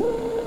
Woo!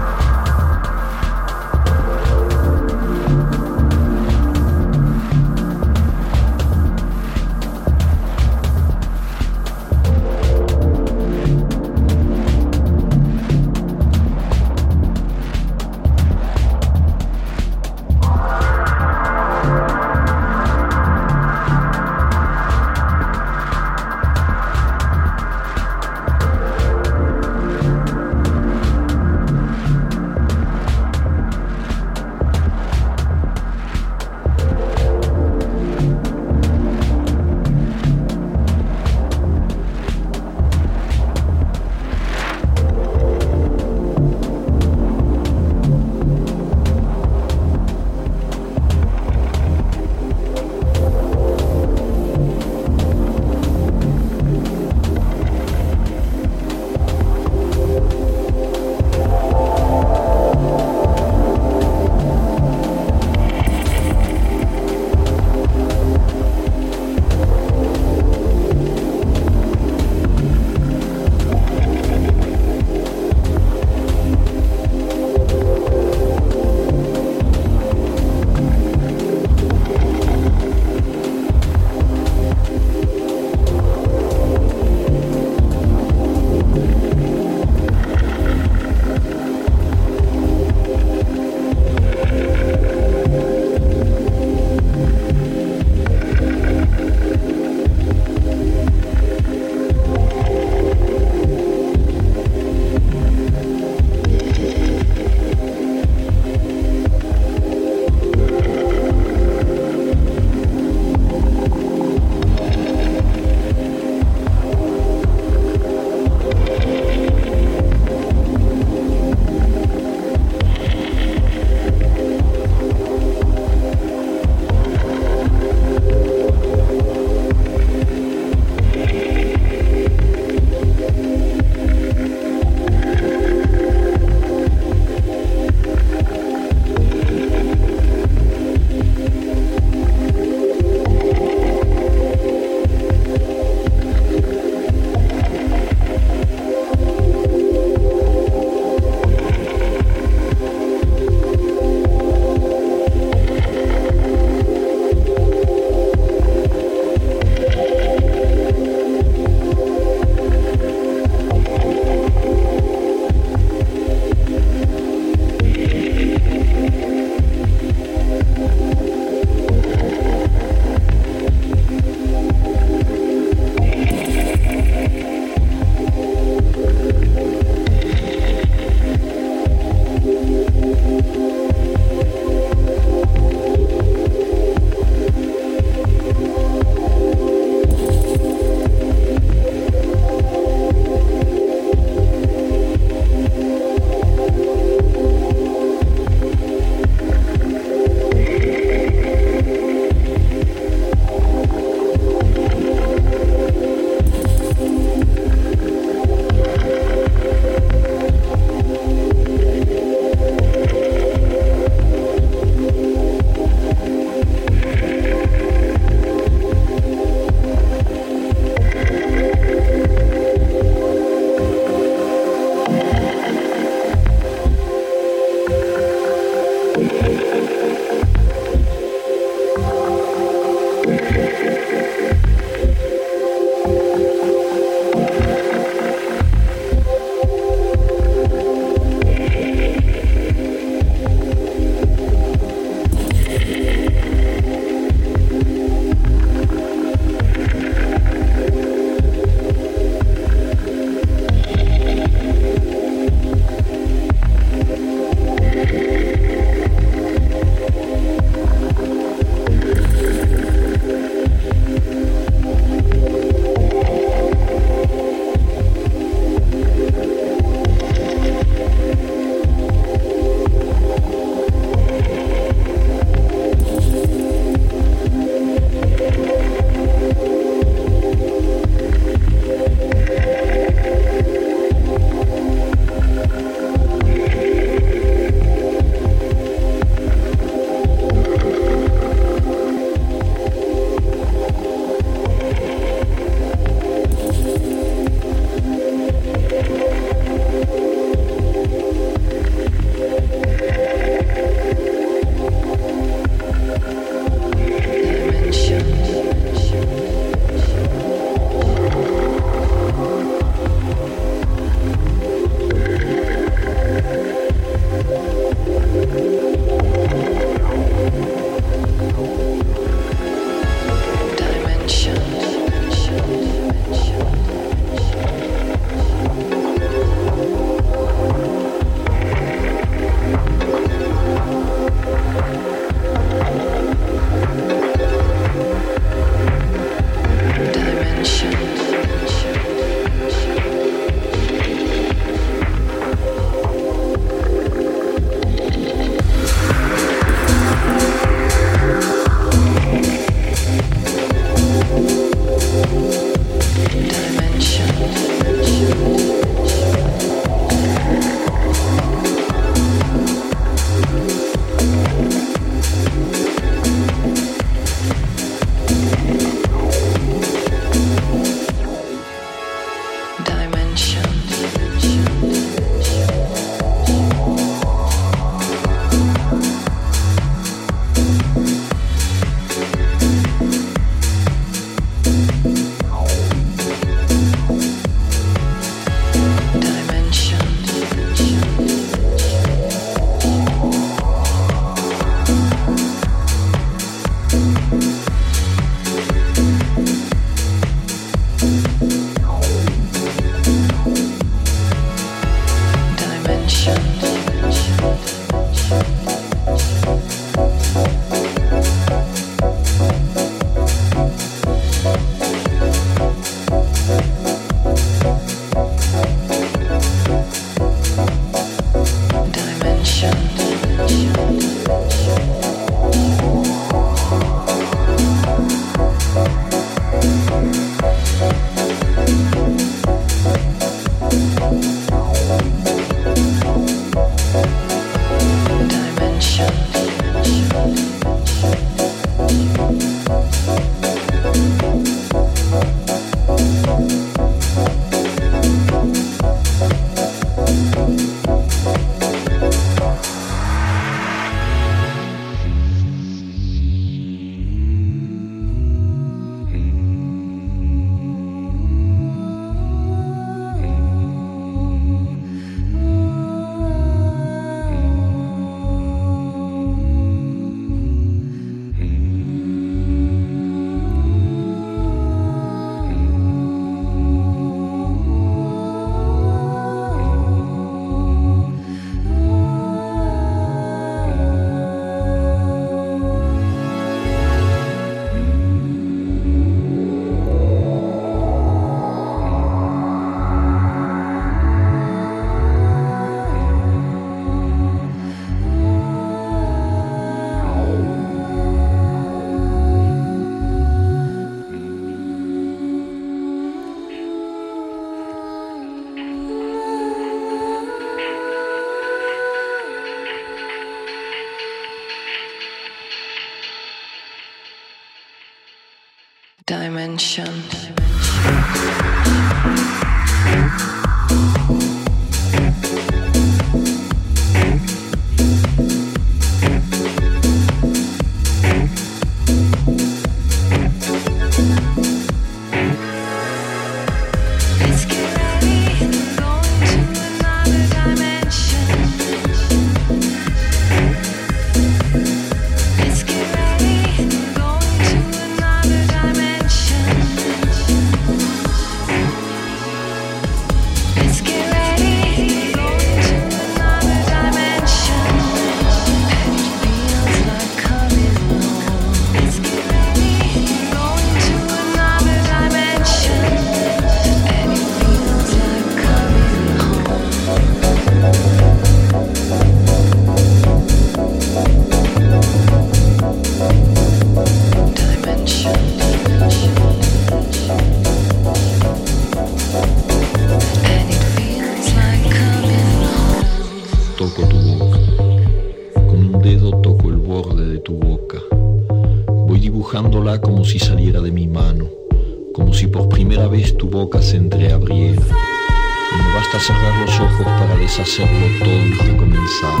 hacerlo todo y recomenzar,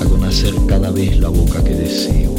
a conocer cada vez la boca que deseo.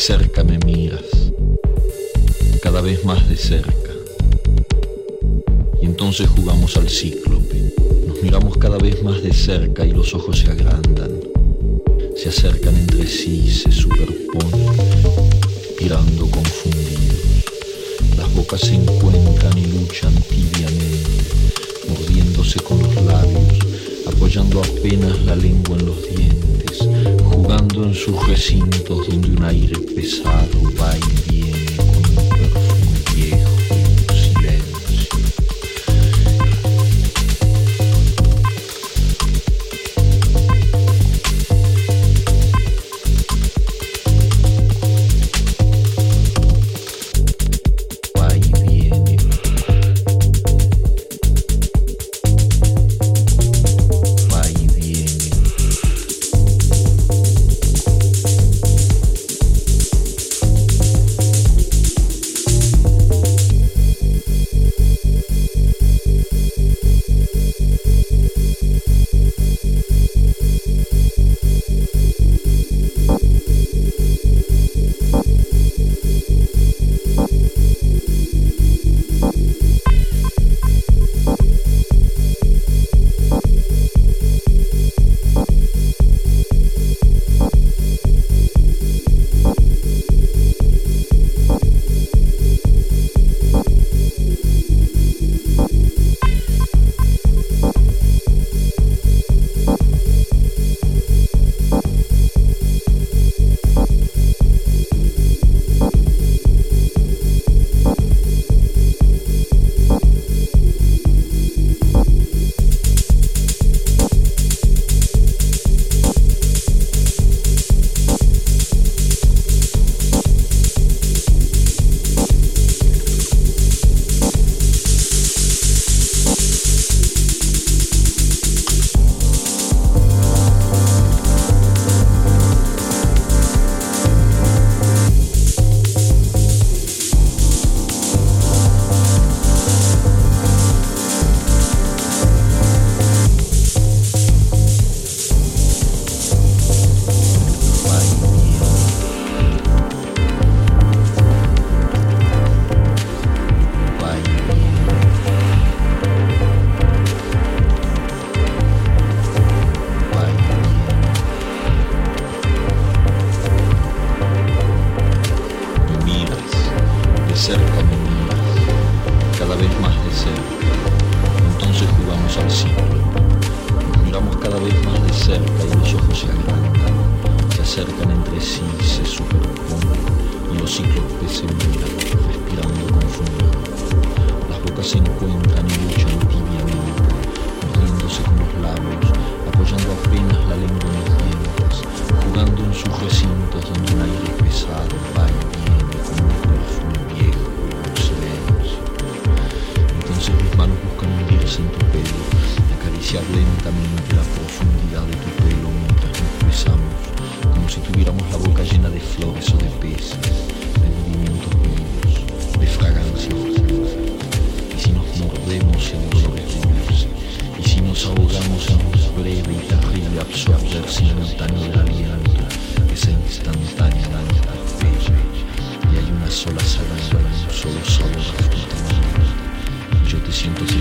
cerca me miras, cada vez más de cerca. Y entonces jugamos al cíclope, nos miramos cada vez más de cerca y los ojos se agrandan, se acercan entre sí, se superponen, mirando confundidos. Las bocas se encuentran y luchan tibiamente, mordiéndose con los labios, apoyando apenas la lengua en los dientes, en sus recintos donde un aire pesado baila. 行不行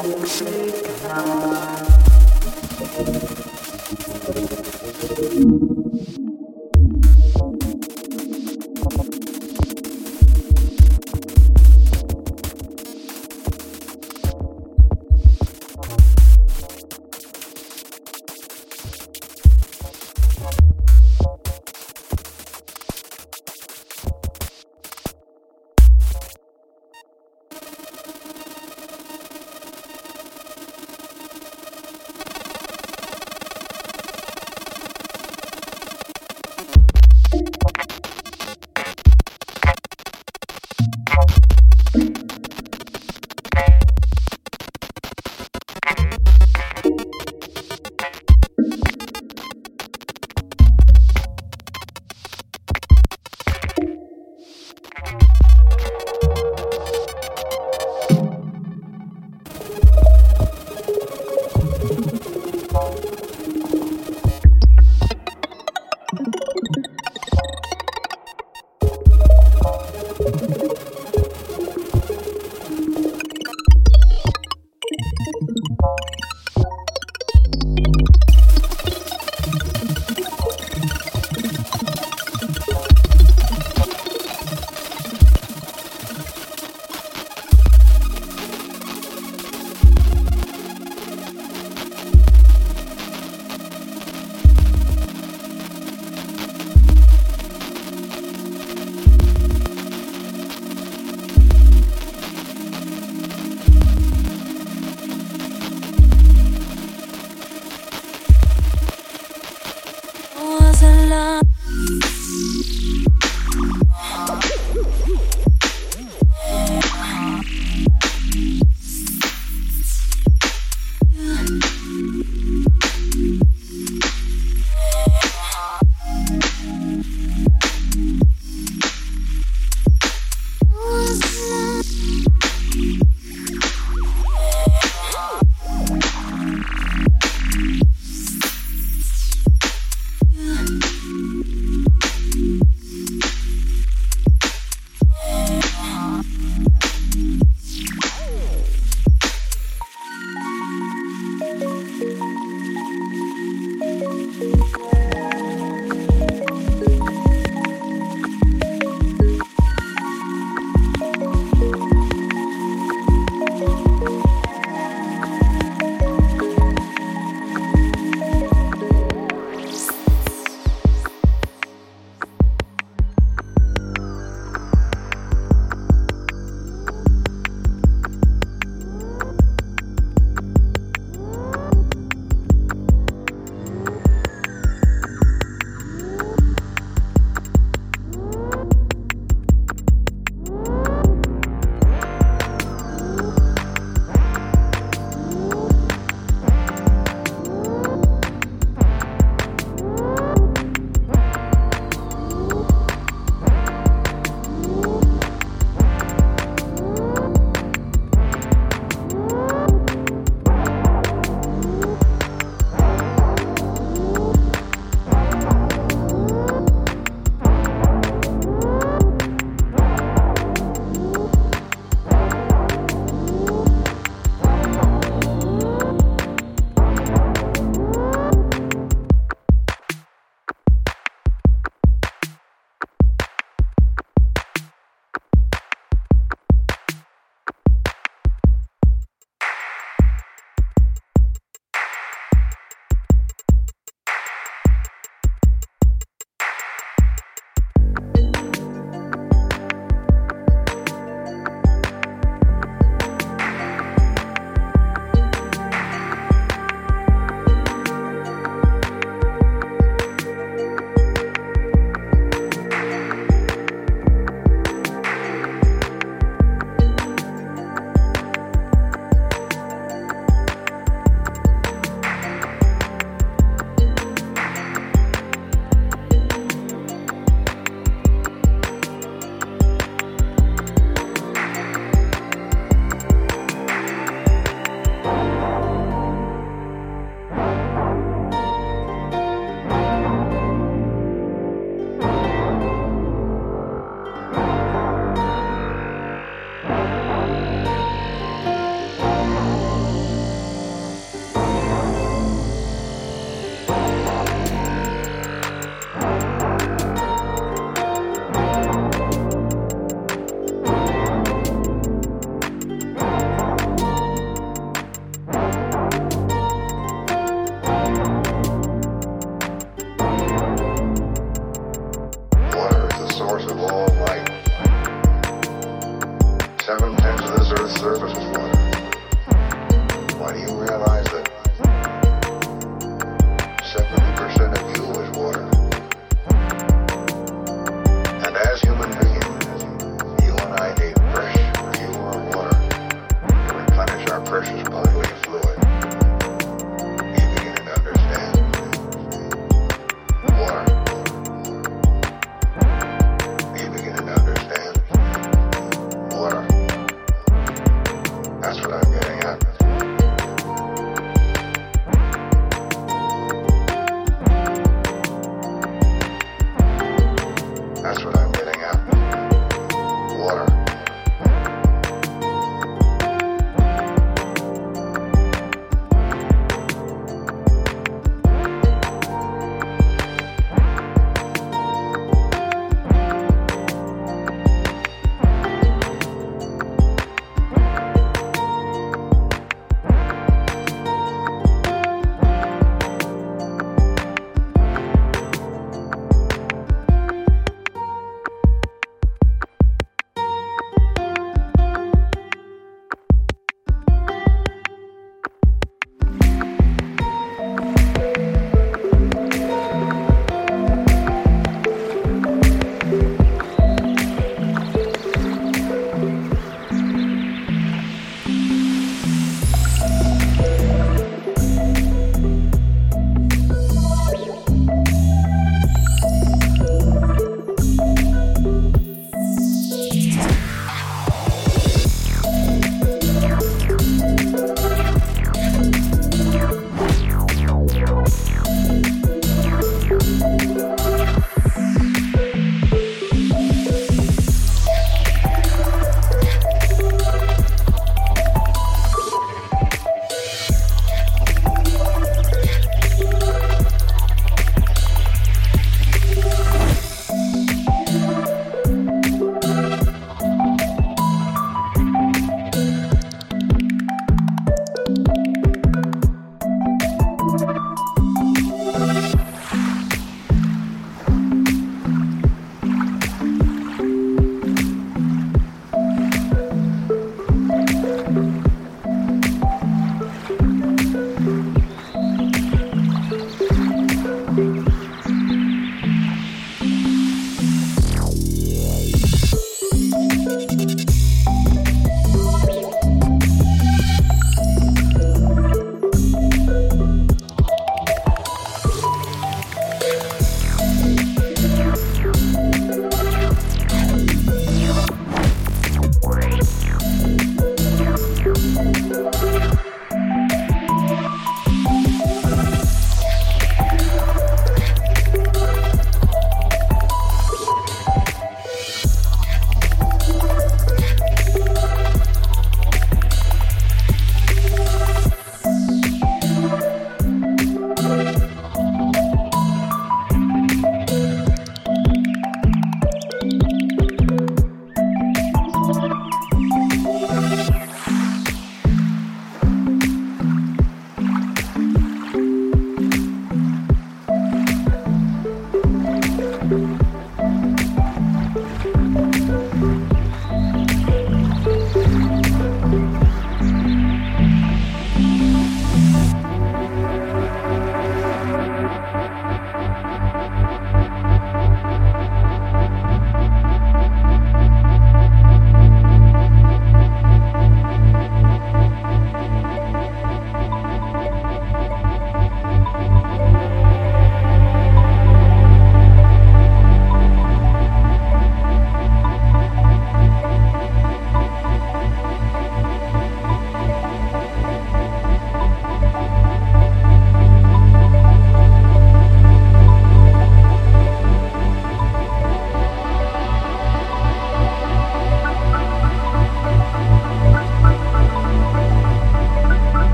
I'm